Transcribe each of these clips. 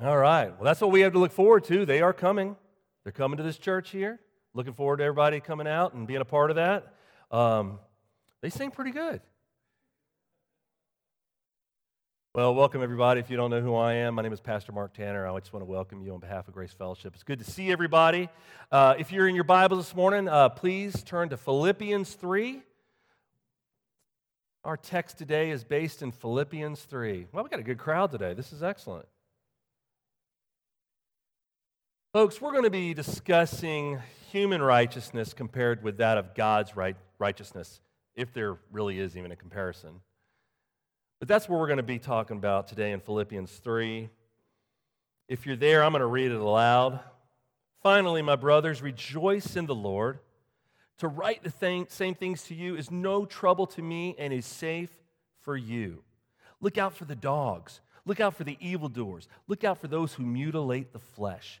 All right. Well, that's what we have to look forward to. They are coming. They're coming to this church here. Looking forward to everybody coming out and being a part of that. Um, they sing pretty good. Well, welcome everybody. If you don't know who I am, my name is Pastor Mark Tanner. I just want to welcome you on behalf of Grace Fellowship. It's good to see everybody. Uh, if you're in your Bible this morning, uh, please turn to Philippians 3. Our text today is based in Philippians 3. Well, we got a good crowd today. This is excellent. Folks, we're going to be discussing human righteousness compared with that of God's right, righteousness, if there really is even a comparison. But that's what we're going to be talking about today in Philippians 3. If you're there, I'm going to read it aloud. Finally, my brothers, rejoice in the Lord. To write the thing, same things to you is no trouble to me and is safe for you. Look out for the dogs. Look out for the evildoers. Look out for those who mutilate the flesh.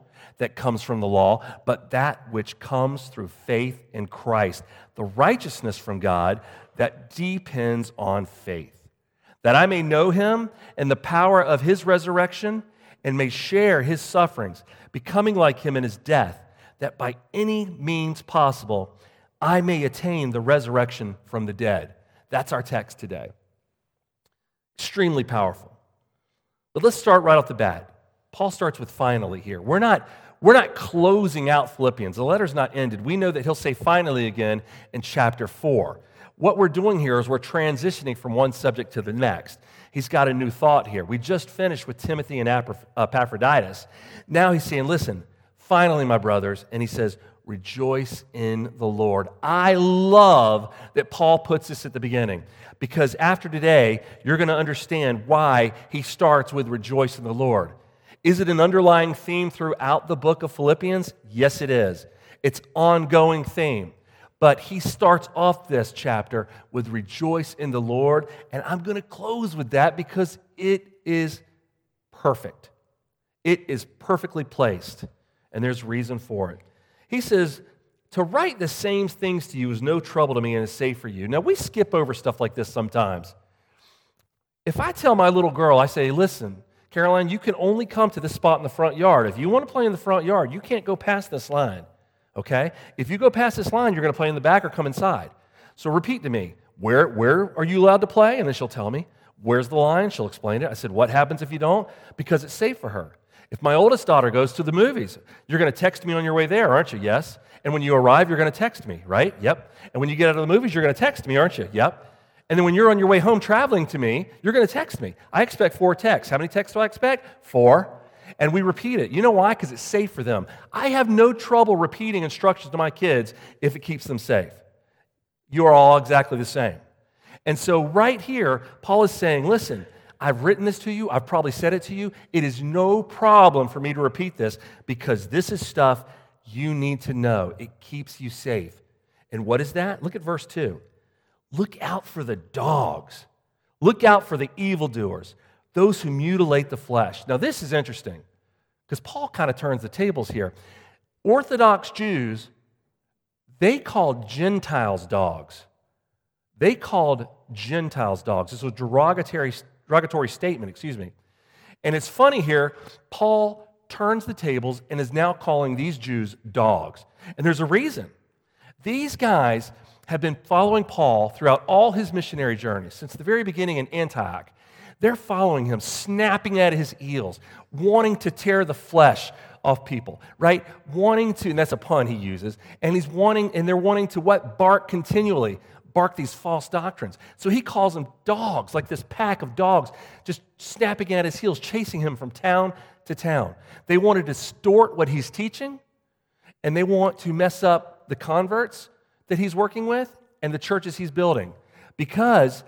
that comes from the law, but that which comes through faith in Christ, the righteousness from God that depends on faith. That I may know him and the power of his resurrection and may share his sufferings, becoming like him in his death, that by any means possible I may attain the resurrection from the dead. That's our text today. Extremely powerful. But let's start right off the bat. Paul starts with finally here. We're not, we're not closing out Philippians. The letter's not ended. We know that he'll say finally again in chapter 4. What we're doing here is we're transitioning from one subject to the next. He's got a new thought here. We just finished with Timothy and Epaphroditus. Now he's saying, listen, finally, my brothers, and he says, rejoice in the Lord. I love that Paul puts this at the beginning because after today, you're going to understand why he starts with rejoice in the Lord. Is it an underlying theme throughout the book of Philippians? Yes, it is. It's ongoing theme. But he starts off this chapter with rejoice in the Lord, and I'm going to close with that because it is perfect. It is perfectly placed, and there's reason for it. He says, to write the same things to you is no trouble to me and is safe for you. Now, we skip over stuff like this sometimes. If I tell my little girl, I say, listen, Caroline, you can only come to this spot in the front yard. If you want to play in the front yard, you can't go past this line, okay? If you go past this line, you're going to play in the back or come inside. So repeat to me, where, where are you allowed to play? And then she'll tell me, where's the line? She'll explain it. I said, what happens if you don't? Because it's safe for her. If my oldest daughter goes to the movies, you're going to text me on your way there, aren't you? Yes. And when you arrive, you're going to text me, right? Yep. And when you get out of the movies, you're going to text me, aren't you? Yep. And then when you're on your way home traveling to me, you're going to text me. I expect four texts. How many texts do I expect? Four. And we repeat it. You know why? Because it's safe for them. I have no trouble repeating instructions to my kids if it keeps them safe. You are all exactly the same. And so, right here, Paul is saying, listen, I've written this to you, I've probably said it to you. It is no problem for me to repeat this because this is stuff you need to know. It keeps you safe. And what is that? Look at verse 2. Look out for the dogs. Look out for the evildoers, those who mutilate the flesh. Now, this is interesting because Paul kind of turns the tables here. Orthodox Jews, they called Gentiles dogs. They called Gentiles dogs. This was a derogatory, derogatory statement, excuse me. And it's funny here, Paul turns the tables and is now calling these Jews dogs. And there's a reason. These guys have been following Paul throughout all his missionary journeys, since the very beginning in Antioch. They're following him, snapping at his heels, wanting to tear the flesh off people, right? Wanting to, and that's a pun he uses, and he's wanting, and they're wanting to what? Bark continually, bark these false doctrines. So he calls them dogs, like this pack of dogs, just snapping at his heels, chasing him from town to town. They want to distort what he's teaching, and they want to mess up the converts that he's working with and the churches he's building because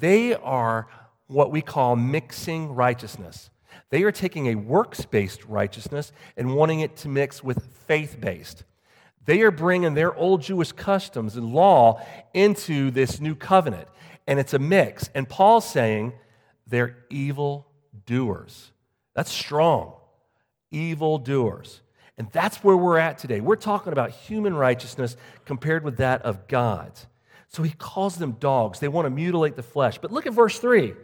they are what we call mixing righteousness. They are taking a works based righteousness and wanting it to mix with faith based. They are bringing their old Jewish customs and law into this new covenant, and it's a mix. And Paul's saying they're evil doers. That's strong. Evil doers. And that's where we're at today. We're talking about human righteousness compared with that of God's. So he calls them dogs. They want to mutilate the flesh. But look at verse 3.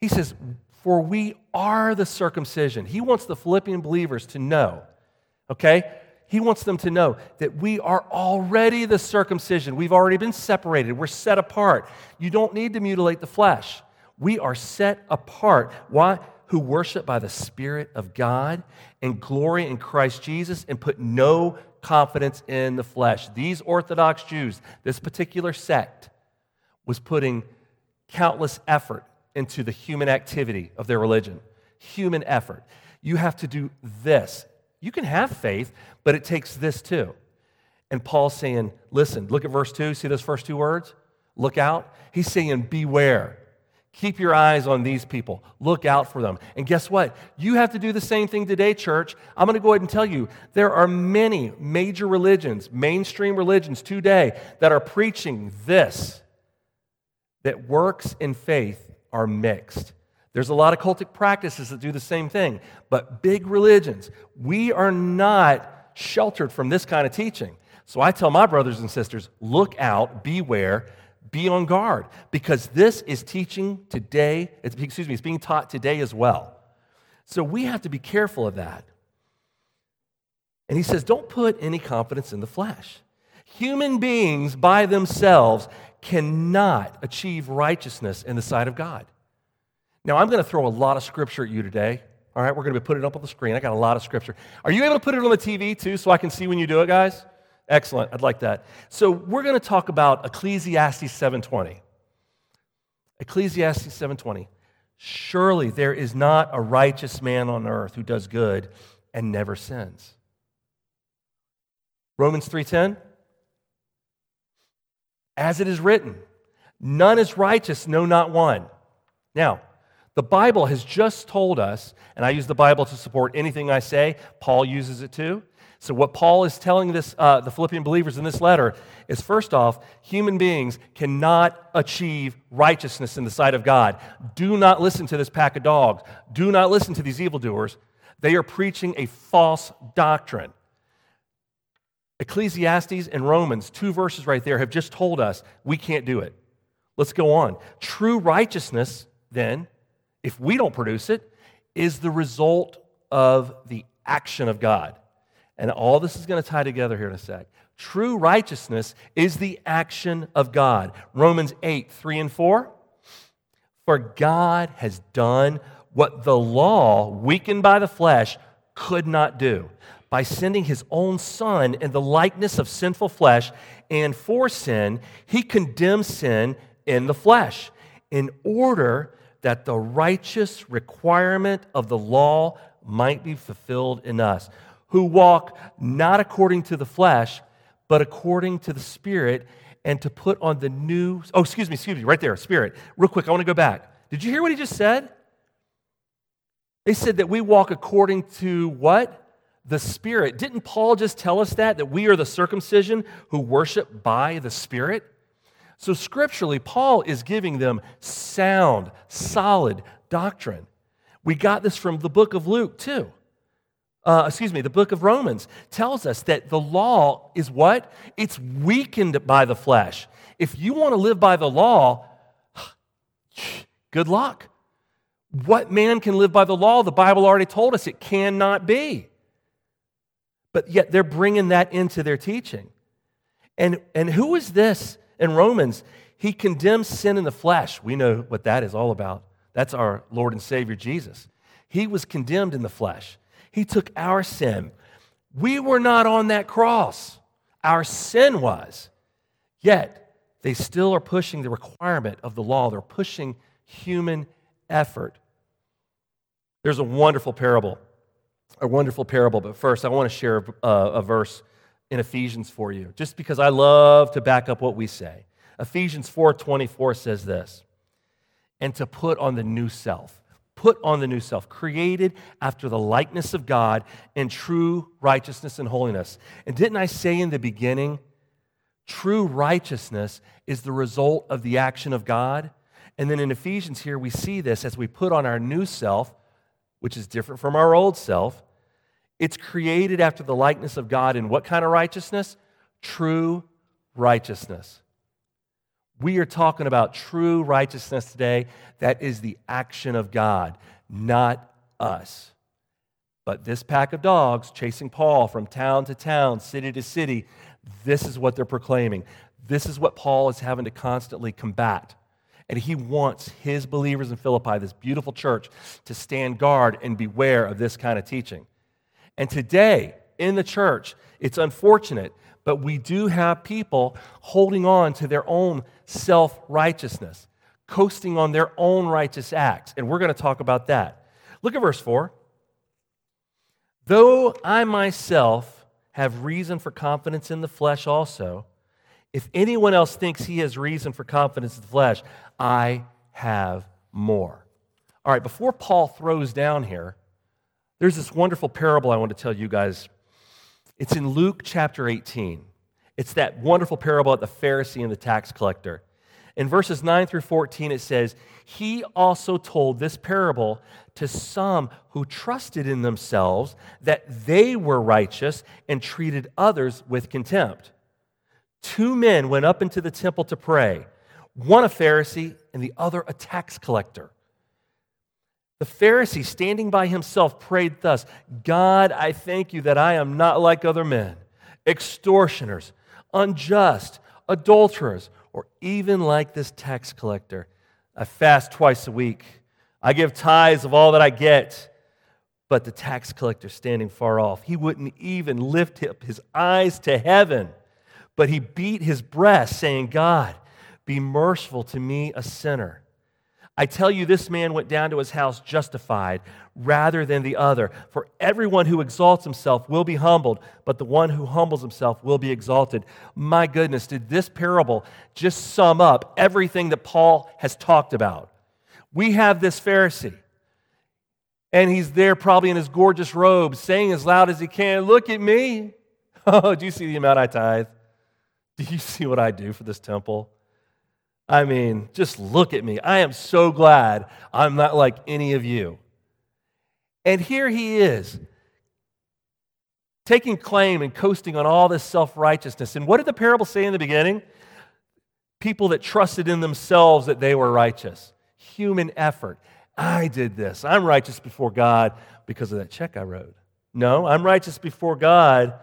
He says, For we are the circumcision. He wants the Philippian believers to know, okay? He wants them to know that we are already the circumcision. We've already been separated. We're set apart. You don't need to mutilate the flesh. We are set apart. Why? Who worship by the Spirit of God and glory in Christ Jesus and put no confidence in the flesh. These Orthodox Jews, this particular sect, was putting countless effort into the human activity of their religion. Human effort. You have to do this. You can have faith, but it takes this too. And Paul's saying, listen, look at verse 2. See those first two words? Look out. He's saying, beware. Keep your eyes on these people. Look out for them. And guess what? You have to do the same thing today, church. I'm going to go ahead and tell you there are many major religions, mainstream religions today, that are preaching this that works and faith are mixed. There's a lot of cultic practices that do the same thing, but big religions, we are not sheltered from this kind of teaching. So I tell my brothers and sisters look out, beware be on guard because this is teaching today, excuse me, it's being taught today as well. So we have to be careful of that. And he says, don't put any confidence in the flesh. Human beings by themselves cannot achieve righteousness in the sight of God. Now, I'm going to throw a lot of scripture at you today. All right, we're going to put it up on the screen. I got a lot of scripture. Are you able to put it on the TV too so I can see when you do it, guys? Excellent. I'd like that. So we're going to talk about Ecclesiastes 7:20. Ecclesiastes 7:20. Surely there is not a righteous man on earth who does good and never sins. Romans 3:10. As it is written, none is righteous, no not one. Now, the Bible has just told us, and I use the Bible to support anything I say, Paul uses it too. So, what Paul is telling this, uh, the Philippian believers in this letter is first off, human beings cannot achieve righteousness in the sight of God. Do not listen to this pack of dogs. Do not listen to these evildoers. They are preaching a false doctrine. Ecclesiastes and Romans, two verses right there, have just told us we can't do it. Let's go on. True righteousness, then, if we don't produce it, is the result of the action of God. And all this is going to tie together here in a sec. True righteousness is the action of God. Romans 8, 3 and 4. For God has done what the law, weakened by the flesh, could not do by sending his own son in the likeness of sinful flesh, and for sin, he condemns sin in the flesh, in order that the righteous requirement of the law might be fulfilled in us who walk not according to the flesh, but according to the Spirit, and to put on the new. Oh, excuse me, excuse me, right there, Spirit. Real quick, I want to go back. Did you hear what he just said? They said that we walk according to what? The Spirit. Didn't Paul just tell us that? That we are the circumcision who worship by the Spirit? So, scripturally, Paul is giving them sound, solid doctrine. We got this from the book of Luke, too uh, excuse me, the book of Romans tells us that the law is what? It's weakened by the flesh. If you want to live by the law, good luck. What man can live by the law? The Bible already told us it cannot be. But yet they're bringing that into their teaching. And, and who is this in Romans? He condemns sin in the flesh. We know what that is all about. That's our Lord and Savior Jesus. He was condemned in the flesh. He took our sin. We were not on that cross, our sin was. Yet, they still are pushing the requirement of the law, they're pushing human effort. There's a wonderful parable, a wonderful parable, but first I want to share a, a verse in Ephesians for you, just because I love to back up what we say. Ephesians 4:24 says this, and to put on the new self put on the new self, created after the likeness of God in true righteousness and holiness. And didn't I say in the beginning, true righteousness is the result of the action of God? And then in Ephesians here, we see this as we put on our new self, which is different from our old self. It's created after the likeness of God in what kind of righteousness? True righteousness. We are talking about true righteousness today. That is the action of God, not us. But this pack of dogs chasing Paul from town to town, city to city, this is what they're proclaiming. This is what Paul is having to constantly combat. And he wants his believers in Philippi, this beautiful church, to stand guard and beware of this kind of teaching. And today, in the church, it's unfortunate but we do have people holding on to their own self righteousness, coasting on their own righteous acts. And we're going to talk about that. Look at verse 4. Though I myself have reason for confidence in the flesh also, if anyone else thinks he has reason for confidence in the flesh, I have more. All right, before Paul throws down here, there's this wonderful parable I want to tell you guys it's in Luke chapter 18. It's that wonderful parable of the Pharisee and the tax collector. In verses 9 through 14, it says, He also told this parable to some who trusted in themselves that they were righteous and treated others with contempt. Two men went up into the temple to pray, one a Pharisee and the other a tax collector. The Pharisee, standing by himself, prayed thus God, I thank you that I am not like other men, extortioners, unjust, adulterers, or even like this tax collector. I fast twice a week. I give tithes of all that I get. But the tax collector, standing far off, he wouldn't even lift up his eyes to heaven, but he beat his breast, saying, God, be merciful to me, a sinner. I tell you, this man went down to his house justified rather than the other. For everyone who exalts himself will be humbled, but the one who humbles himself will be exalted. My goodness, did this parable just sum up everything that Paul has talked about? We have this Pharisee, and he's there probably in his gorgeous robe, saying as loud as he can, Look at me. Oh, do you see the amount I tithe? Do you see what I do for this temple? I mean, just look at me. I am so glad I'm not like any of you. And here he is, taking claim and coasting on all this self righteousness. And what did the parable say in the beginning? People that trusted in themselves that they were righteous. Human effort. I did this. I'm righteous before God because of that check I wrote. No, I'm righteous before God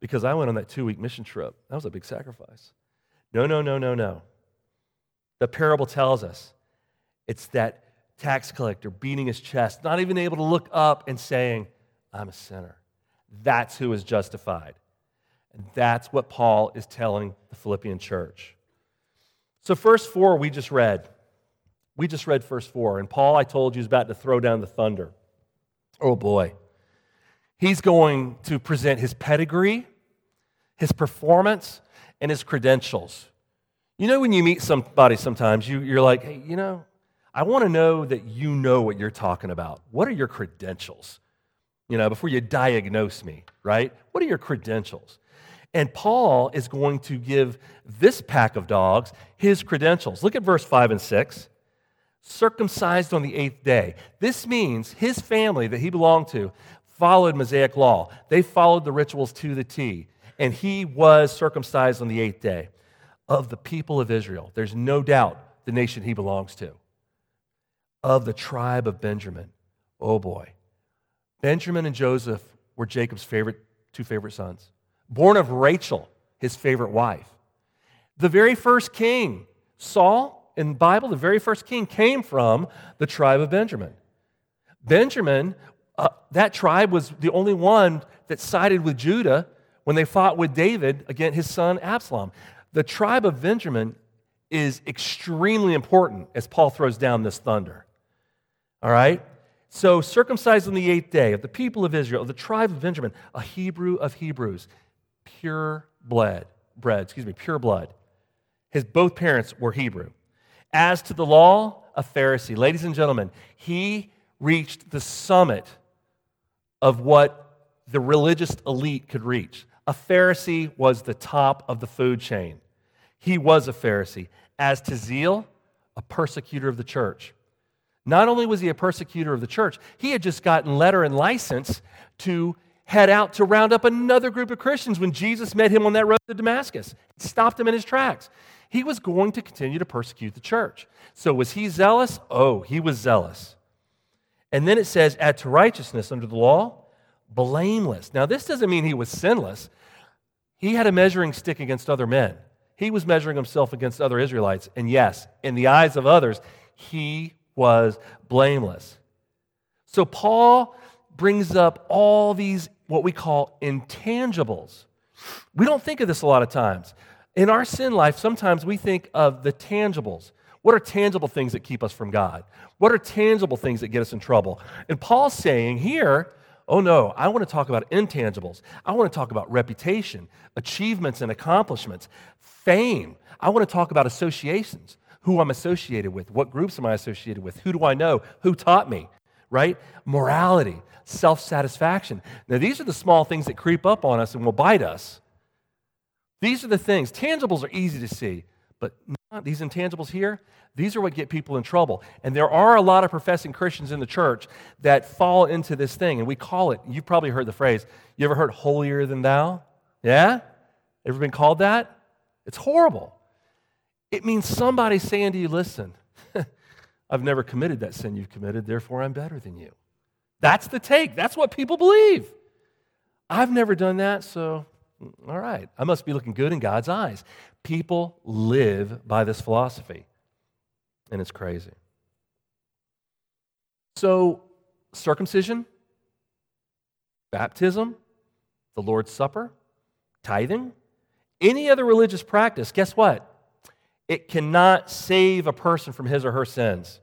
because I went on that two week mission trip. That was a big sacrifice. No, no, no, no, no. The parable tells us it's that tax collector beating his chest, not even able to look up and saying, I'm a sinner. That's who is justified. And that's what Paul is telling the Philippian church. So, verse 4, we just read. We just read verse 4. And Paul, I told you, is about to throw down the thunder. Oh boy. He's going to present his pedigree, his performance, and his credentials. You know, when you meet somebody sometimes, you, you're like, hey, you know, I want to know that you know what you're talking about. What are your credentials? You know, before you diagnose me, right? What are your credentials? And Paul is going to give this pack of dogs his credentials. Look at verse 5 and 6. Circumcised on the eighth day. This means his family that he belonged to followed Mosaic law. They followed the rituals to the T. And he was circumcised on the eighth day of the people of Israel. There's no doubt the nation he belongs to. Of the tribe of Benjamin. Oh boy. Benjamin and Joseph were Jacob's favorite, two favorite sons. Born of Rachel, his favorite wife. The very first king, Saul, in the Bible, the very first king came from the tribe of Benjamin. Benjamin Uh, that tribe was the only one that sided with Judah when they fought with David against his son Absalom. The tribe of Benjamin is extremely important as Paul throws down this thunder. All right? So, circumcised on the eighth day of the people of Israel, of the tribe of Benjamin, a Hebrew of Hebrews, pure blood, bread, excuse me, pure blood. His both parents were Hebrew. As to the law, a Pharisee. Ladies and gentlemen, he reached the summit of what the religious elite could reach. A Pharisee was the top of the food chain. He was a Pharisee. As to zeal, a persecutor of the church. Not only was he a persecutor of the church, he had just gotten letter and license to head out to round up another group of Christians when Jesus met him on that road to Damascus. Stopped him in his tracks. He was going to continue to persecute the church. So was he zealous? Oh, he was zealous. And then it says, add to righteousness under the law, blameless. Now, this doesn't mean he was sinless. He had a measuring stick against other men. He was measuring himself against other Israelites. And yes, in the eyes of others, he was blameless. So Paul brings up all these, what we call intangibles. We don't think of this a lot of times. In our sin life, sometimes we think of the tangibles. What are tangible things that keep us from God? What are tangible things that get us in trouble? And Paul's saying here, oh no, I want to talk about intangibles. I want to talk about reputation, achievements and accomplishments, fame. I want to talk about associations, who I'm associated with, what groups am I associated with, who do I know, who taught me, right? Morality, self satisfaction. Now, these are the small things that creep up on us and will bite us. These are the things. Tangibles are easy to see, but these intangibles here, these are what get people in trouble. And there are a lot of professing Christians in the church that fall into this thing, and we call it, you've probably heard the phrase, you ever heard holier than thou? Yeah? Ever been called that? It's horrible. It means somebody saying to you, listen, I've never committed that sin you've committed, therefore I'm better than you. That's the take. That's what people believe. I've never done that, so mm, all right. I must be looking good in God's eyes. People live by this philosophy, and it's crazy. So, circumcision, baptism, the Lord's Supper, tithing, any other religious practice, guess what? It cannot save a person from his or her sins.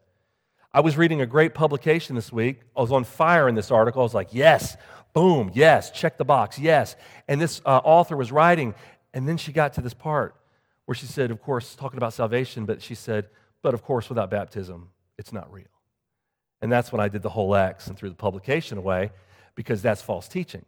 I was reading a great publication this week. I was on fire in this article. I was like, yes, boom, yes, check the box, yes. And this uh, author was writing, and then she got to this part where she said, of course, talking about salvation, but she said, but of course, without baptism, it's not real. And that's when I did the whole X and threw the publication away because that's false teaching.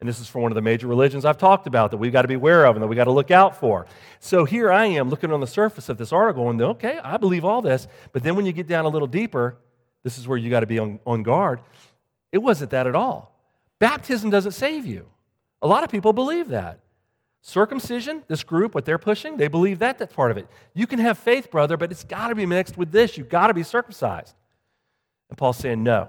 And this is from one of the major religions I've talked about that we've got to be aware of and that we've got to look out for. So here I am looking on the surface of this article and okay, I believe all this. But then when you get down a little deeper, this is where you got to be on, on guard. It wasn't that at all. Baptism doesn't save you. A lot of people believe that. Circumcision, this group, what they're pushing, they believe that that's part of it. You can have faith, brother, but it's got to be mixed with this. You've got to be circumcised. And Paul's saying, no,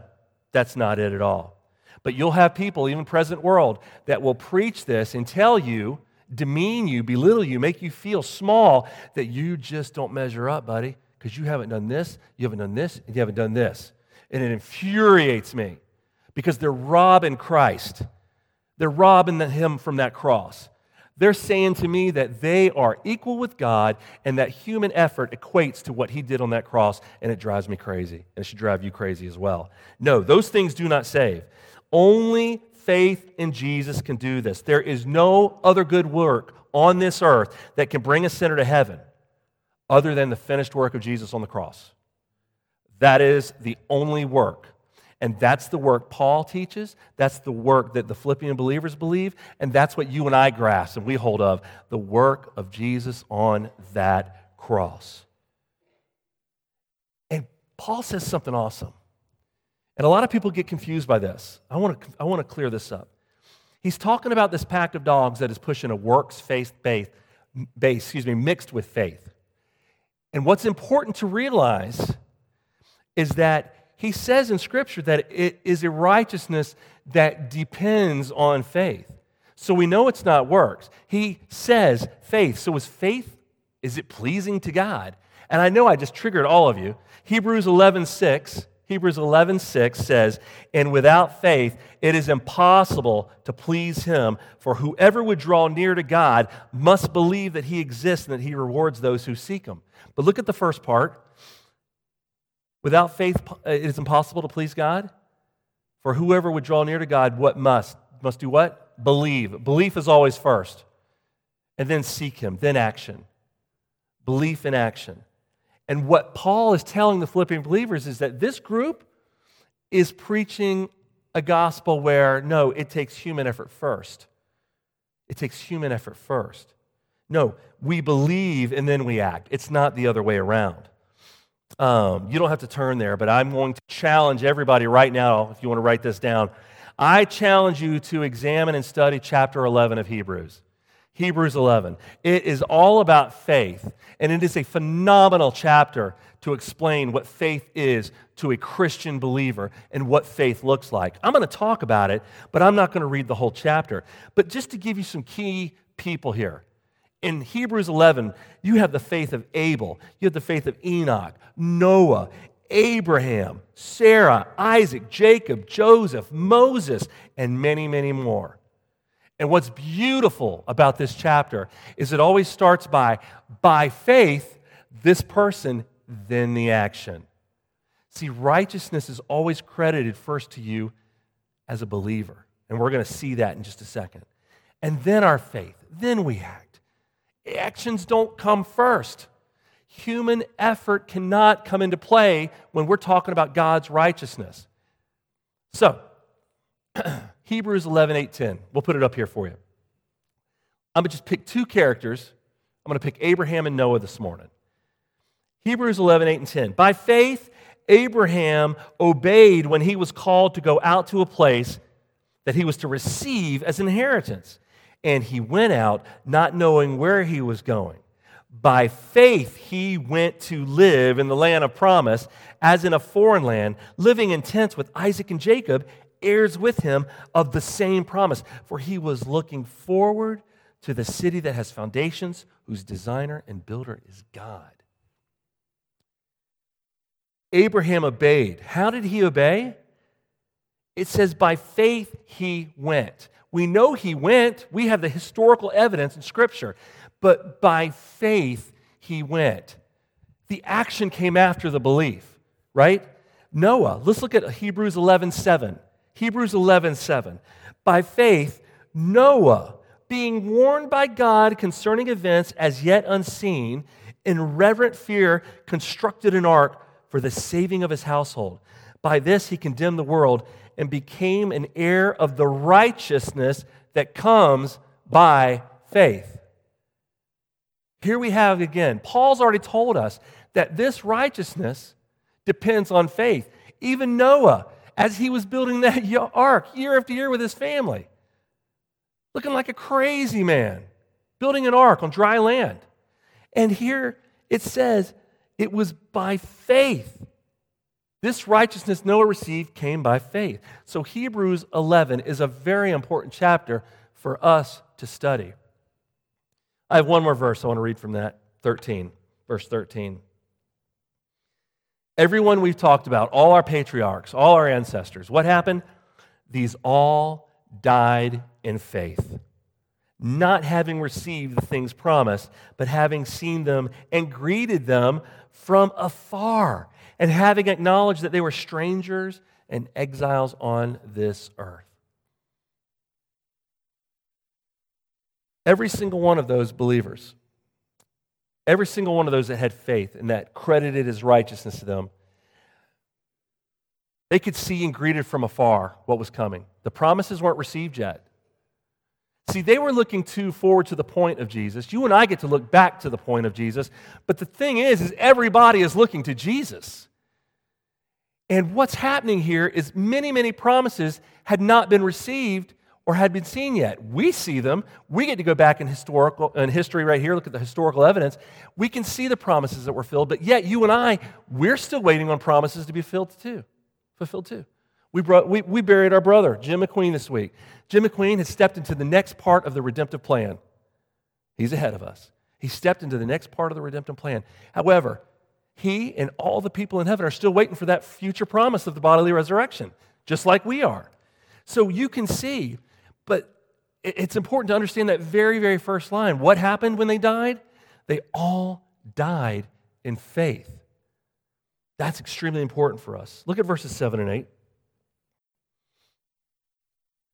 that's not it at all. But you'll have people, even present world, that will preach this and tell you, demean you, belittle you, make you feel small that you just don't measure up, buddy, because you haven't done this, you haven't done this, and you haven't done this. And it infuriates me because they're robbing Christ. They're robbing him from that cross. They're saying to me that they are equal with God and that human effort equates to what he did on that cross, and it drives me crazy. And it should drive you crazy as well. No, those things do not save. Only faith in Jesus can do this. There is no other good work on this earth that can bring a sinner to heaven other than the finished work of Jesus on the cross. That is the only work. And that's the work Paul teaches. That's the work that the Philippian believers believe. And that's what you and I grasp and we hold of the work of Jesus on that cross. And Paul says something awesome. And a lot of people get confused by this. I want to, I want to clear this up. He's talking about this pack of dogs that is pushing a works faith base, base, excuse me, mixed with faith. And what's important to realize is that he says in Scripture that it is a righteousness that depends on faith. So we know it's not works. He says faith. So is faith, is it pleasing to God? And I know I just triggered all of you. Hebrews 11, 6 Hebrews 11, 6 says, And without faith, it is impossible to please him, for whoever would draw near to God must believe that he exists and that he rewards those who seek him. But look at the first part. Without faith, uh, it is impossible to please God. For whoever would draw near to God, what must? Must do what? Believe. Belief is always first. And then seek him, then action. Belief in action. And what Paul is telling the Philippian believers is that this group is preaching a gospel where, no, it takes human effort first. It takes human effort first. No, we believe and then we act. It's not the other way around. Um, you don't have to turn there, but I'm going to challenge everybody right now, if you want to write this down. I challenge you to examine and study chapter 11 of Hebrews. Hebrews 11. It is all about faith, and it is a phenomenal chapter to explain what faith is to a Christian believer and what faith looks like. I'm going to talk about it, but I'm not going to read the whole chapter. But just to give you some key people here. In Hebrews 11, you have the faith of Abel, you have the faith of Enoch, Noah, Abraham, Sarah, Isaac, Jacob, Joseph, Moses, and many, many more. And what's beautiful about this chapter is it always starts by, by faith, this person, then the action. See, righteousness is always credited first to you as a believer. And we're going to see that in just a second. And then our faith, then we act. Actions don't come first. Human effort cannot come into play when we're talking about God's righteousness. So, Hebrews 11, 8, 10. We'll put it up here for you. I'm going to just pick two characters. I'm going to pick Abraham and Noah this morning. Hebrews 11, 8, and 10. By faith, Abraham obeyed when he was called to go out to a place that he was to receive as inheritance. And he went out not knowing where he was going. By faith, he went to live in the land of promise, as in a foreign land, living in tents with Isaac and Jacob, heirs with him of the same promise. For he was looking forward to the city that has foundations, whose designer and builder is God. Abraham obeyed. How did he obey? It says, by faith he went. We know he went. We have the historical evidence in Scripture. But by faith he went. The action came after the belief, right? Noah, let's look at Hebrews 11 7. Hebrews 11, 7. By faith, Noah, being warned by God concerning events as yet unseen, in reverent fear constructed an ark for the saving of his household. By this he condemned the world and became an heir of the righteousness that comes by faith. Here we have again, Paul's already told us that this righteousness depends on faith. Even Noah, as he was building that ark year after year with his family. Looking like a crazy man, building an ark on dry land. And here it says it was by faith. This righteousness Noah received came by faith. So Hebrews 11 is a very important chapter for us to study. I have one more verse I want to read from that 13, verse 13. Everyone we've talked about, all our patriarchs, all our ancestors, what happened? These all died in faith, not having received the things promised, but having seen them and greeted them from afar, and having acknowledged that they were strangers and exiles on this earth. Every single one of those believers Every single one of those that had faith and that credited as righteousness to them, they could see and greeted from afar what was coming. The promises weren't received yet. See, they were looking too forward to the point of Jesus. You and I get to look back to the point of Jesus. But the thing is, is everybody is looking to Jesus. And what's happening here is many, many promises had not been received or had been seen yet. We see them. We get to go back in historical in history right here, look at the historical evidence. We can see the promises that were filled, but yet you and I, we're still waiting on promises to be filled too, fulfilled too. We, brought, we, we buried our brother, Jim McQueen, this week. Jim McQueen has stepped into the next part of the redemptive plan. He's ahead of us. He stepped into the next part of the redemptive plan. However, he and all the people in heaven are still waiting for that future promise of the bodily resurrection, just like we are. So you can see, but it's important to understand that very, very first line. What happened when they died? They all died in faith. That's extremely important for us. Look at verses 7 and 8.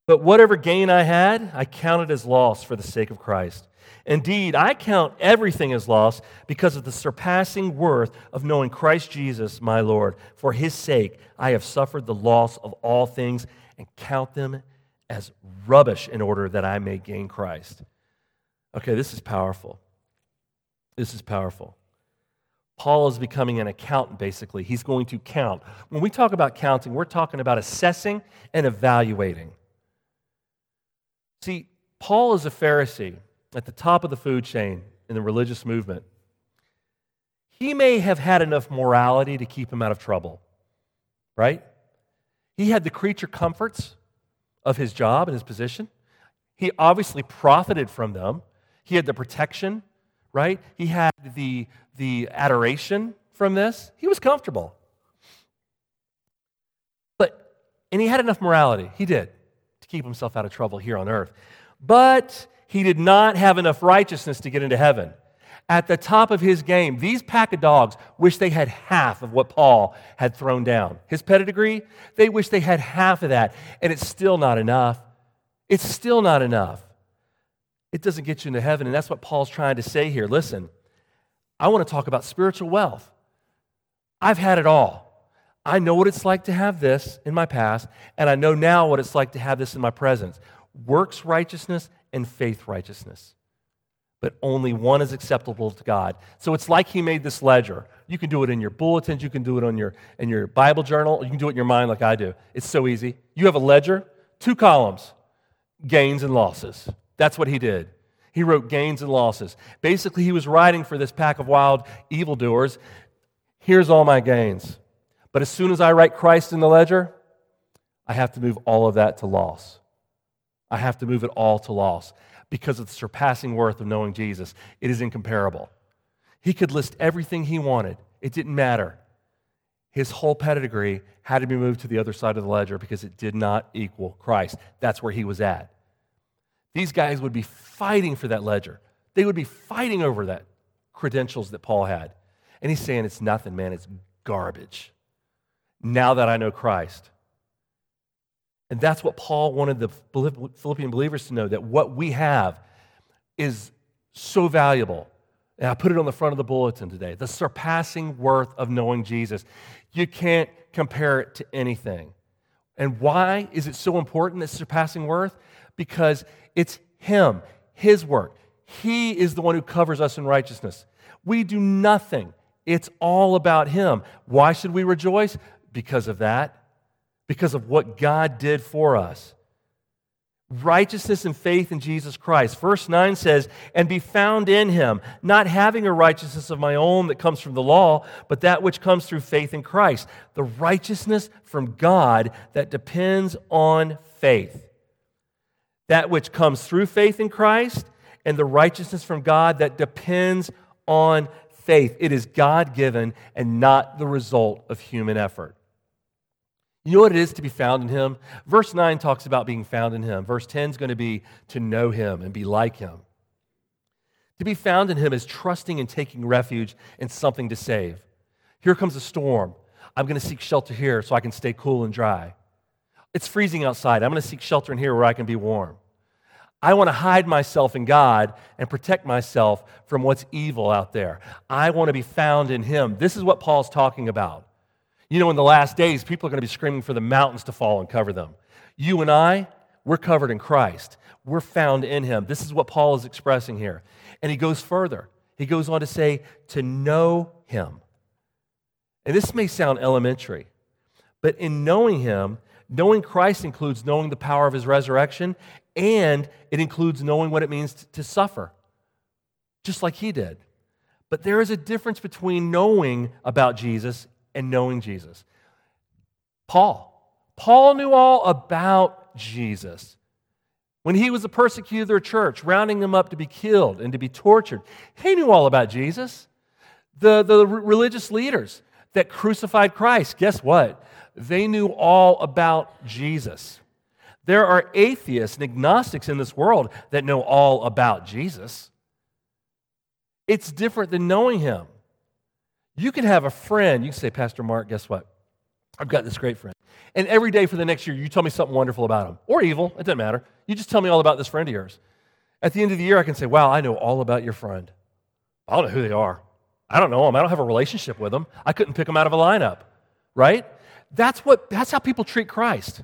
But whatever gain I had, I counted as loss for the sake of Christ. Indeed, I count everything as loss because of the surpassing worth of knowing Christ Jesus, my Lord. For his sake, I have suffered the loss of all things and count them as rubbish in order that I may gain Christ. Okay, this is powerful. This is powerful. Paul is becoming an accountant, basically. He's going to count. When we talk about counting, we're talking about assessing and evaluating. See, Paul is a Pharisee at the top of the food chain in the religious movement. He may have had enough morality to keep him out of trouble, right? He had the creature comforts of his job and his position. He obviously profited from them. He had the protection, right? He had the, the adoration from this. He was comfortable. But, and he had enough morality. He did to keep himself out of trouble here on earth. But he did not have enough righteousness to get into heaven. At the top of his game, these pack of dogs wish they had half of what Paul had thrown down. His pedigree, they wish they had half of that, and it's still not enough. It's still not enough. It doesn't get you into heaven, and that's what Paul's trying to say here. Listen, I want to talk about spiritual wealth. I've had it all. I know what it's like to have this in my past, and I know now what it's like to have this in my presence works righteousness and faith righteousness. But only one is acceptable to God. So it's like He made this ledger. You can do it in your bulletins, you can do it on your, in your Bible journal, you can do it in your mind like I do. It's so easy. You have a ledger, two columns gains and losses. That's what He did. He wrote gains and losses. Basically, he was writing for this pack of wild evildoers. Here's all my gains. But as soon as I write Christ in the ledger, I have to move all of that to loss. I have to move it all to loss because of the surpassing worth of knowing Jesus. It is incomparable. He could list everything he wanted, it didn't matter. His whole pedigree had to be moved to the other side of the ledger because it did not equal Christ. That's where he was at. These guys would be fighting for that ledger. They would be fighting over that credentials that Paul had. And he's saying it's nothing, man, it's garbage now that I know Christ. And that's what Paul wanted the Philippian believers to know that what we have is so valuable. And I put it on the front of the bulletin today the surpassing worth of knowing Jesus. You can't compare it to anything. And why is it so important, this surpassing worth? Because it's Him, His work. He is the one who covers us in righteousness. We do nothing, it's all about Him. Why should we rejoice? because of that, because of what God did for us. Righteousness and faith in Jesus Christ. Verse 9 says, And be found in him, not having a righteousness of my own that comes from the law, but that which comes through faith in Christ. The righteousness from God that depends on faith. That which comes through faith in Christ, and the righteousness from God that depends on faith. It is God given and not the result of human effort. You know what it is to be found in Him? Verse 9 talks about being found in Him. Verse 10 is going to be to know Him and be like Him. To be found in Him is trusting and taking refuge in something to save. Here comes a storm. I'm going to seek shelter here so I can stay cool and dry. It's freezing outside. I'm going to seek shelter in here where I can be warm. I want to hide myself in God and protect myself from what's evil out there. I want to be found in Him. This is what Paul's talking about. You know, in the last days, people are going to be screaming for the mountains to fall and cover them. You and I, we're covered in Christ. We're found in Him. This is what Paul is expressing here. And he goes further. He goes on to say, to know Him. And this may sound elementary, but in knowing Him, knowing Christ includes knowing the power of His resurrection, and it includes knowing what it means to suffer, just like He did. But there is a difference between knowing about Jesus and knowing Jesus. Paul. Paul knew all about Jesus. When he was a persecutor of the church, rounding them up to be killed and to be tortured, he knew all about Jesus. The, the religious leaders that crucified Christ, guess what? They knew all about Jesus. There are atheists and agnostics in this world that know all about Jesus. It's different than knowing him. You can have a friend, you can say, Pastor Mark, guess what? I've got this great friend. And every day for the next year, you tell me something wonderful about him or evil, it doesn't matter. You just tell me all about this friend of yours. At the end of the year, I can say, Wow, I know all about your friend. I don't know who they are. I don't know them. I don't have a relationship with them. I couldn't pick them out of a lineup, right? That's, what, that's how people treat Christ.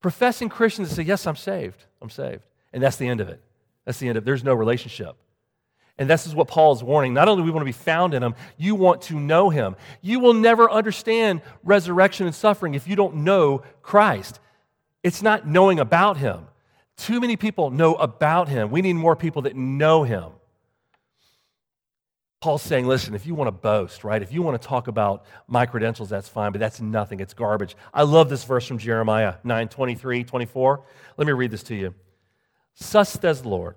Professing Christians say, Yes, I'm saved. I'm saved. And that's the end of it. That's the end of it. There's no relationship. And this is what Paul is warning. Not only do we want to be found in him, you want to know him. You will never understand resurrection and suffering if you don't know Christ. It's not knowing about him. Too many people know about him. We need more people that know him. Paul's saying, listen, if you want to boast, right? If you want to talk about my credentials, that's fine, but that's nothing. It's garbage. I love this verse from Jeremiah 9 23, 24. Let me read this to you. Thus says the Lord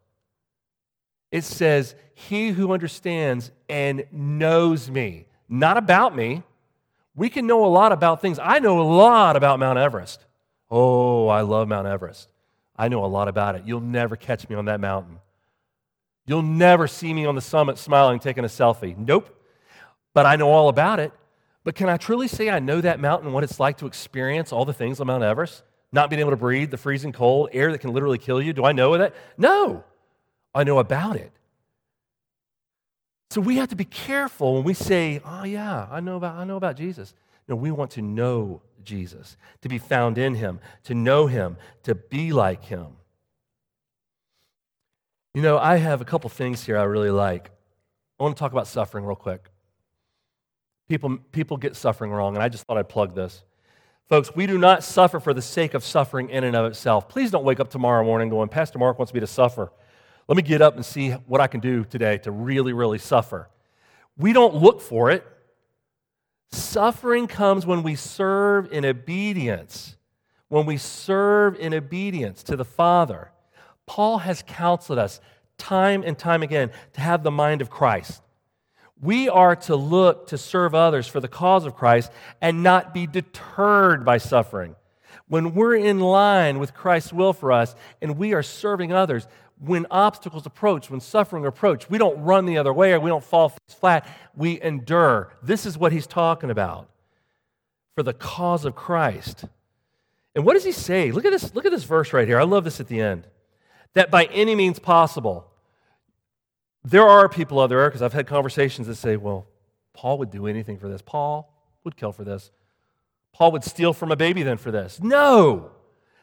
It says, he who understands and knows me, not about me. We can know a lot about things. I know a lot about Mount Everest. Oh, I love Mount Everest. I know a lot about it. You'll never catch me on that mountain. You'll never see me on the summit smiling, taking a selfie. Nope. But I know all about it. But can I truly say I know that mountain, what it's like to experience all the things on Mount Everest? Not being able to breathe, the freezing cold, air that can literally kill you. Do I know that? No. I know about it. So we have to be careful when we say, "Oh yeah, I know about I know about Jesus." No, we want to know Jesus, to be found in him, to know him, to be like him. You know, I have a couple things here I really like. I want to talk about suffering real quick. People, people get suffering wrong, and I just thought I'd plug this. Folks, we do not suffer for the sake of suffering in and of itself. Please don't wake up tomorrow morning going, Pastor Mark wants me to suffer. Let me get up and see what I can do today to really, really suffer. We don't look for it. Suffering comes when we serve in obedience, when we serve in obedience to the Father. Paul has counseled us time and time again to have the mind of Christ. We are to look to serve others for the cause of Christ and not be deterred by suffering. When we're in line with Christ's will for us and we are serving others, when obstacles approach, when suffering approach, we don't run the other way or we don't fall flat. We endure. This is what he's talking about for the cause of Christ. And what does he say? Look at this, look at this verse right here. I love this at the end. That by any means possible, there are people out there, because I've had conversations that say, well, Paul would do anything for this. Paul would kill for this. Paul would steal from a baby then for this. No.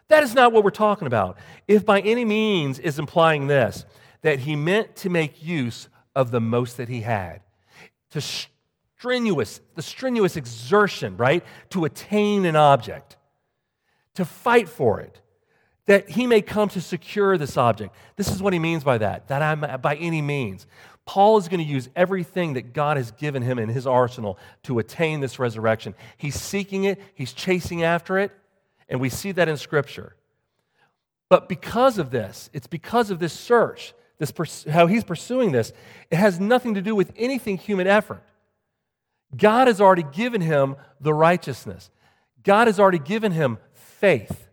That is not what we're talking about. If by any means is implying this, that he meant to make use of the most that he had, to strenuous, the strenuous exertion, right, to attain an object, to fight for it, that he may come to secure this object. This is what he means by that, that I'm by any means. Paul is going to use everything that God has given him in his arsenal to attain this resurrection. He's seeking it, he's chasing after it. And we see that in Scripture. But because of this, it's because of this search, this pers- how he's pursuing this, it has nothing to do with anything human effort. God has already given him the righteousness, God has already given him faith.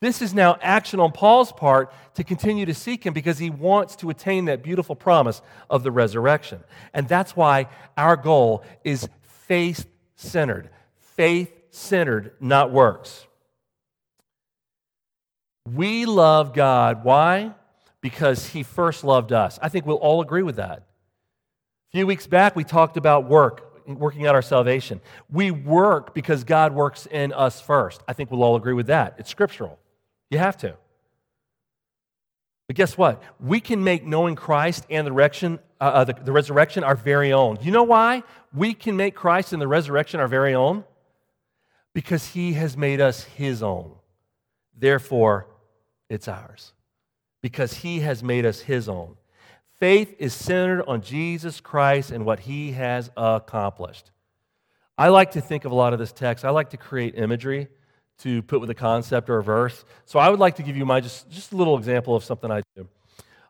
This is now action on Paul's part to continue to seek him because he wants to attain that beautiful promise of the resurrection. And that's why our goal is faith centered, faith centered, not works. We love God. Why? Because He first loved us. I think we'll all agree with that. A few weeks back, we talked about work, working out our salvation. We work because God works in us first. I think we'll all agree with that. It's scriptural. You have to. But guess what? We can make knowing Christ and the resurrection, uh, uh, the, the resurrection our very own. You know why we can make Christ and the resurrection our very own? Because he has made us his own. Therefore, it's ours. Because he has made us his own. Faith is centered on Jesus Christ and what he has accomplished. I like to think of a lot of this text, I like to create imagery to put with a concept or a verse. So I would like to give you my just, just a little example of something I do.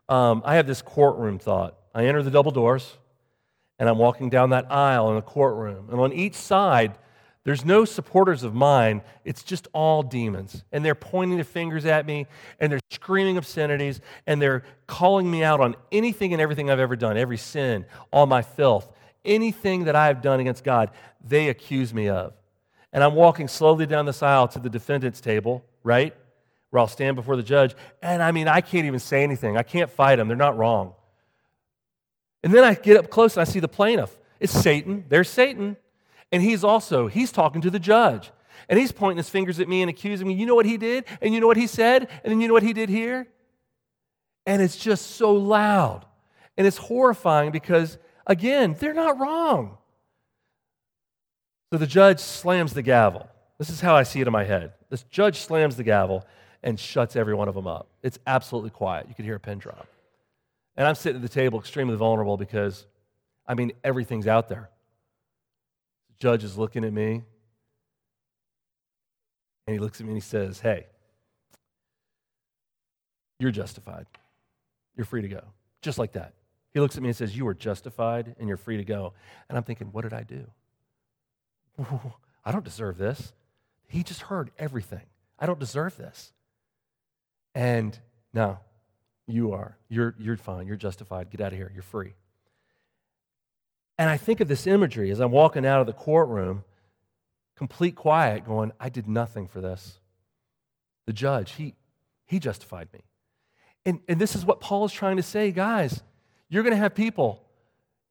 Um, I have this courtroom thought. I enter the double doors, and I'm walking down that aisle in the courtroom. And on each side, there's no supporters of mine. It's just all demons. And they're pointing their fingers at me, and they're screaming obscenities, and they're calling me out on anything and everything I've ever done, every sin, all my filth, anything that I have done against God, they accuse me of and I'm walking slowly down this aisle to the defendant's table, right? Where I'll stand before the judge. And I mean, I can't even say anything. I can't fight them. They're not wrong. And then I get up close and I see the plaintiff. It's Satan. There's Satan. And he's also, he's talking to the judge. And he's pointing his fingers at me and accusing me. You know what he did? And you know what he said? And then you know what he did here? And it's just so loud. And it's horrifying because, again, they're not wrong. So the judge slams the gavel. This is how I see it in my head. This judge slams the gavel and shuts every one of them up. It's absolutely quiet. You could hear a pin drop. And I'm sitting at the table extremely vulnerable because, I mean, everything's out there. Judge is looking at me, and he looks at me and he says, Hey, you're justified. You're free to go. Just like that. He looks at me and says, You are justified and you're free to go. And I'm thinking, What did I do? I don't deserve this. He just heard everything. I don't deserve this. And no, you are. You're, you're fine. You're justified. Get out of here. You're free. And I think of this imagery as I'm walking out of the courtroom, complete quiet, going, I did nothing for this. The judge, he, he justified me. And, and this is what Paul is trying to say, guys. You're going to have people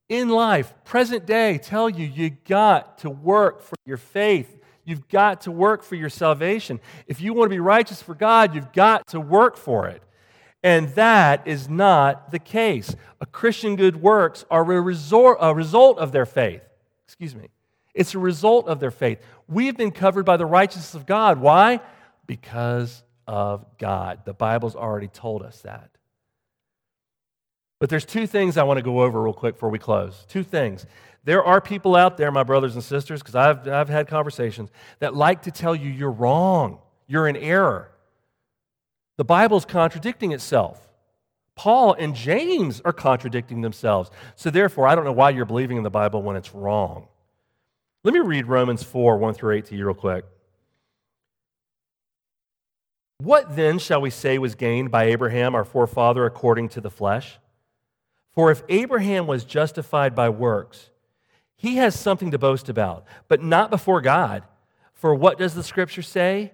in life, present day, tell you you got to work for your faith. You've got to work for your salvation. If you want to be righteous for God, you've got to work for it. And that is not the case. A Christian good works are a, resort, a result of their faith. Excuse me. It's a result of their faith. We've been covered by the righteousness of God. Why? Because of God. The Bible's already told us that. But there's two things I want to go over real quick before we close. Two things. There are people out there, my brothers and sisters, because I've, I've had conversations, that like to tell you you're wrong, you're in error. The Bible's contradicting itself. Paul and James are contradicting themselves. So, therefore, I don't know why you're believing in the Bible when it's wrong. Let me read Romans 4 1 through 8 to you, real quick. What then shall we say was gained by Abraham, our forefather, according to the flesh? For if Abraham was justified by works, he has something to boast about, but not before God. For what does the scripture say?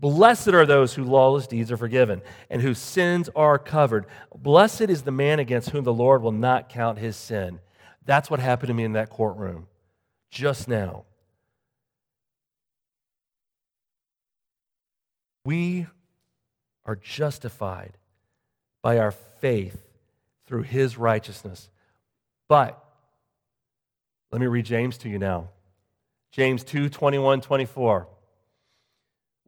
Blessed are those whose lawless deeds are forgiven and whose sins are covered. Blessed is the man against whom the Lord will not count his sin. That's what happened to me in that courtroom just now. We are justified by our faith through his righteousness. But let me read James to you now. James 2 21, 24.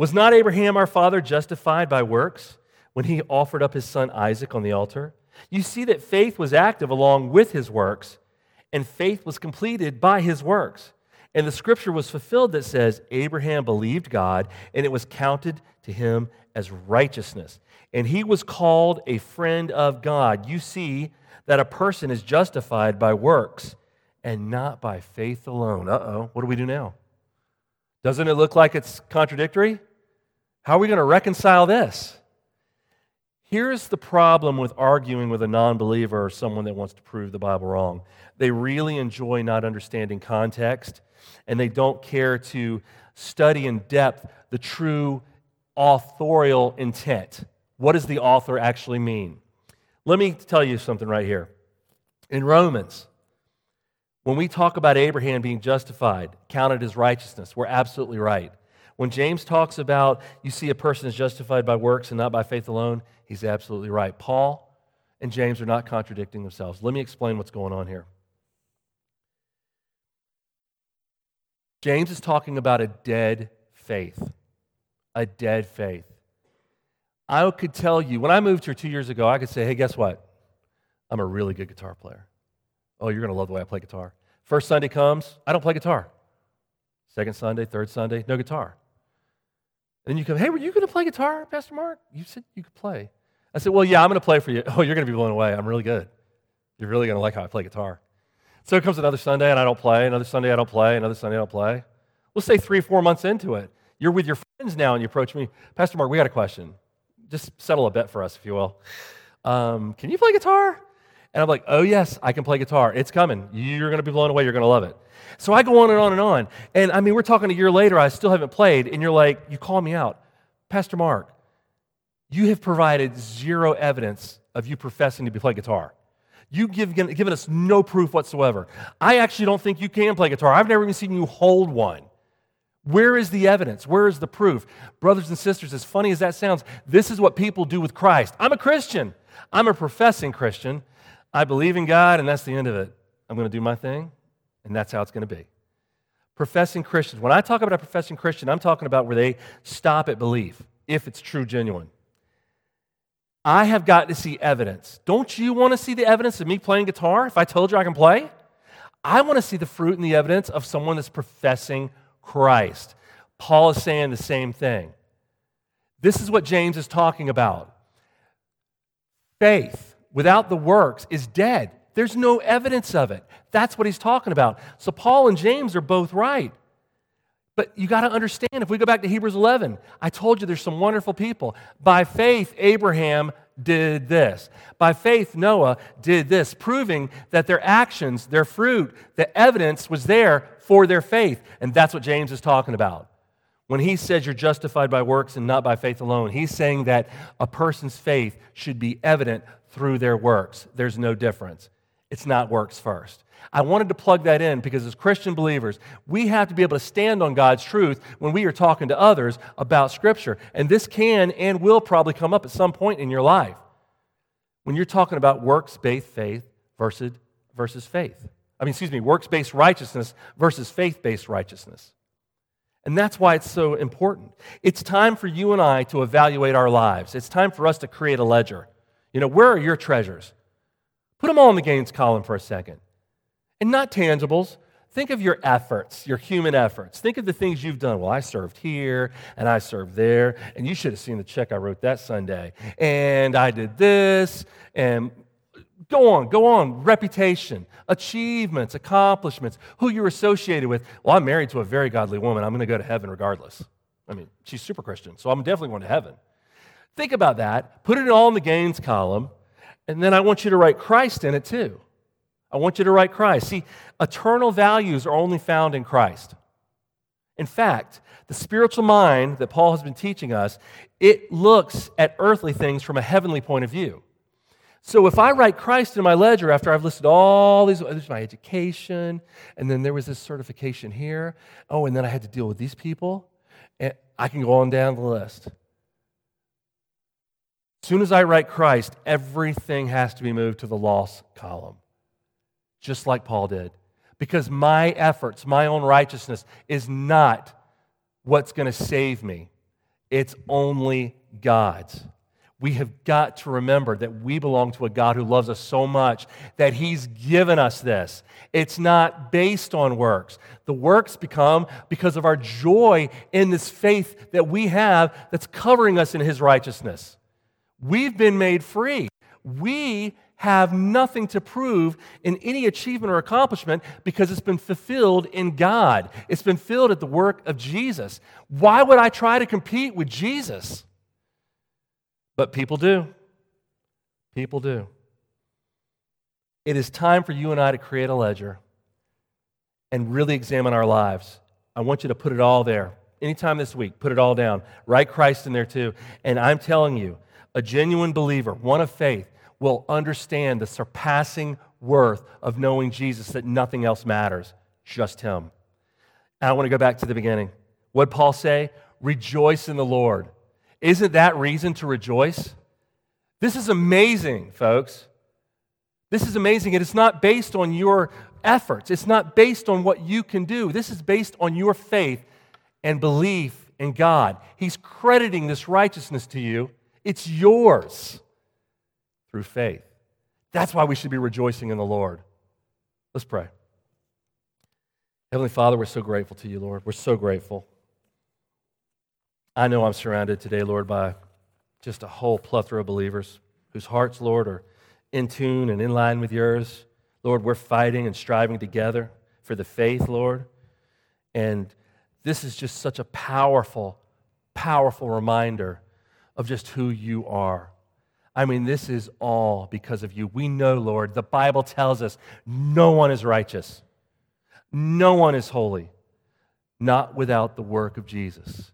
Was not Abraham our father justified by works when he offered up his son Isaac on the altar? You see that faith was active along with his works and faith was completed by his works. And the scripture was fulfilled that says, Abraham believed God, and it was counted to him as righteousness. And he was called a friend of God. You see that a person is justified by works and not by faith alone. Uh oh, what do we do now? Doesn't it look like it's contradictory? How are we going to reconcile this? Here's the problem with arguing with a non believer or someone that wants to prove the Bible wrong they really enjoy not understanding context, and they don't care to study in depth the true authorial intent. What does the author actually mean? Let me tell you something right here. In Romans, when we talk about Abraham being justified, counted as righteousness, we're absolutely right. When James talks about you see a person is justified by works and not by faith alone, he's absolutely right. Paul and James are not contradicting themselves. Let me explain what's going on here. James is talking about a dead faith. A dead faith. I could tell you, when I moved here two years ago, I could say, hey, guess what? I'm a really good guitar player. Oh, you're going to love the way I play guitar. First Sunday comes, I don't play guitar. Second Sunday, third Sunday, no guitar. And then you come, hey, were you going to play guitar, Pastor Mark? You said you could play. I said, well, yeah, I'm going to play for you. Oh, you're going to be blown away. I'm really good. You're really going to like how I play guitar. So it comes another Sunday and I don't play, another Sunday I don't play, another Sunday I don't play. We'll say three, four months into it. You're with your friends now and you approach me, Pastor Mark, we got a question. Just settle a bet for us, if you will. Um, can you play guitar? And I'm like, oh, yes, I can play guitar. It's coming. You're going to be blown away. You're going to love it. So I go on and on and on. And I mean, we're talking a year later. I still haven't played. And you're like, you call me out. Pastor Mark, you have provided zero evidence of you professing to be play guitar. You've given, given us no proof whatsoever. I actually don't think you can play guitar. I've never even seen you hold one. Where is the evidence? Where is the proof? Brothers and sisters, as funny as that sounds, this is what people do with Christ. I'm a Christian. I'm a professing Christian. I believe in God, and that's the end of it. I'm going to do my thing, and that's how it's going to be. Professing Christians. When I talk about a professing Christian, I'm talking about where they stop at belief, if it's true, genuine. I have got to see evidence. Don't you want to see the evidence of me playing guitar if I told you I can play? I want to see the fruit and the evidence of someone that's professing Christ. Paul is saying the same thing. This is what James is talking about. Faith without the works is dead. There's no evidence of it. That's what he's talking about. So Paul and James are both right. But you got to understand, if we go back to Hebrews 11, I told you there's some wonderful people. By faith, Abraham did this. By faith, Noah did this, proving that their actions, their fruit, the evidence was there for their faith. And that's what James is talking about. When he says you're justified by works and not by faith alone, he's saying that a person's faith should be evident through their works. There's no difference. It's not works first. I wanted to plug that in because as Christian believers, we have to be able to stand on God's truth when we are talking to others about Scripture. And this can and will probably come up at some point in your life when you're talking about works based faith versus, versus faith. I mean, excuse me, works based righteousness versus faith based righteousness. And that's why it's so important. It's time for you and I to evaluate our lives. It's time for us to create a ledger. You know, where are your treasures? Put them all in the gains column for a second and not tangibles. Think of your efforts, your human efforts. Think of the things you've done. Well, I served here and I served there, and you should have seen the check I wrote that Sunday. And I did this, and go on, go on. Reputation, achievements, accomplishments, who you're associated with. Well, I'm married to a very godly woman. I'm going to go to heaven regardless. I mean, she's super Christian, so I'm definitely going to heaven. Think about that. Put it all in the gains column, and then I want you to write Christ in it too. I want you to write Christ. See, eternal values are only found in Christ. In fact, the spiritual mind that Paul has been teaching us, it looks at earthly things from a heavenly point of view. So if I write Christ in my ledger after I've listed all these, there's my education, and then there was this certification here. Oh, and then I had to deal with these people. And I can go on down the list. As soon as I write Christ, everything has to be moved to the loss column just like Paul did. Because my efforts, my own righteousness, is not what's going to save me, it's only God's. We have got to remember that we belong to a God who loves us so much that He's given us this. It's not based on works. The works become because of our joy in this faith that we have that's covering us in His righteousness. We've been made free. We have nothing to prove in any achievement or accomplishment because it's been fulfilled in God. It's been filled at the work of Jesus. Why would I try to compete with Jesus? But people do. People do. It is time for you and I to create a ledger and really examine our lives. I want you to put it all there. Anytime this week, put it all down. Write Christ in there too. And I'm telling you, a genuine believer, one of faith, will understand the surpassing worth of knowing Jesus, that nothing else matters, just Him. And I want to go back to the beginning. What Paul say? Rejoice in the Lord. Isn't that reason to rejoice? This is amazing, folks. This is amazing. And it's not based on your efforts, it's not based on what you can do. This is based on your faith and belief in God. He's crediting this righteousness to you, it's yours through faith. That's why we should be rejoicing in the Lord. Let's pray. Heavenly Father, we're so grateful to you, Lord. We're so grateful. I know I'm surrounded today, Lord, by just a whole plethora of believers whose hearts, Lord, are in tune and in line with yours. Lord, we're fighting and striving together for the faith, Lord. And this is just such a powerful, powerful reminder of just who you are. I mean, this is all because of you. We know, Lord, the Bible tells us no one is righteous, no one is holy, not without the work of Jesus.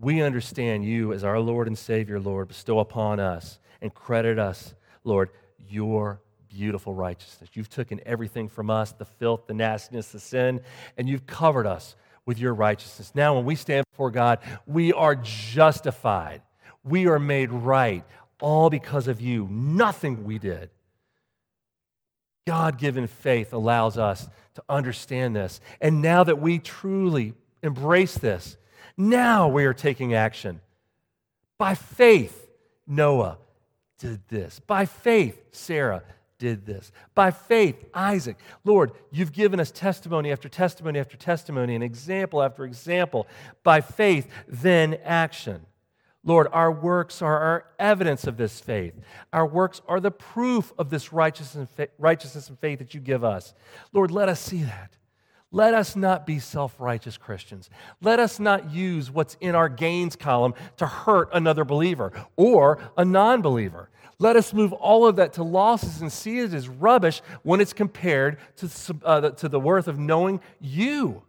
We understand you as our Lord and Savior, Lord, bestow upon us and credit us, Lord, your beautiful righteousness. You've taken everything from us, the filth, the nastiness, the sin, and you've covered us with your righteousness. Now, when we stand before God, we are justified. We are made right, all because of you. Nothing we did. God given faith allows us to understand this. And now that we truly embrace this, now we are taking action. By faith, Noah did this. By faith, Sarah did this. By faith, Isaac. Lord, you've given us testimony after testimony after testimony and example after example. By faith, then action. Lord, our works are our evidence of this faith. Our works are the proof of this righteousness and faith that you give us. Lord, let us see that. Let us not be self righteous Christians. Let us not use what's in our gains column to hurt another believer or a non believer. Let us move all of that to losses and see it as rubbish when it's compared to, uh, to the worth of knowing you.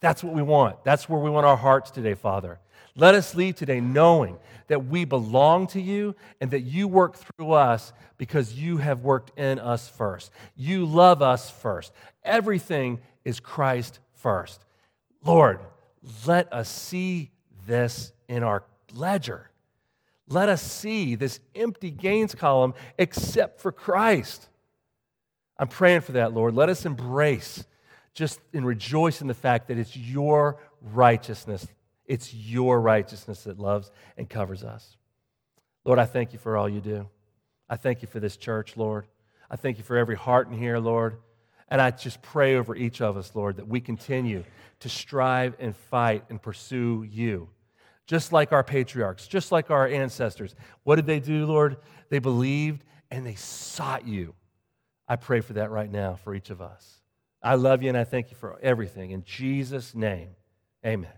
That's what we want. That's where we want our hearts today, Father. Let us leave today knowing that we belong to you and that you work through us because you have worked in us first. You love us first. Everything is Christ first. Lord, let us see this in our ledger. Let us see this empty gains column except for Christ. I'm praying for that, Lord. Let us embrace just and rejoice in the fact that it's your righteousness. It's your righteousness that loves and covers us. Lord, I thank you for all you do. I thank you for this church, Lord. I thank you for every heart in here, Lord. And I just pray over each of us, Lord, that we continue to strive and fight and pursue you. Just like our patriarchs, just like our ancestors. What did they do, Lord? They believed and they sought you. I pray for that right now for each of us. I love you and I thank you for everything. In Jesus' name, amen.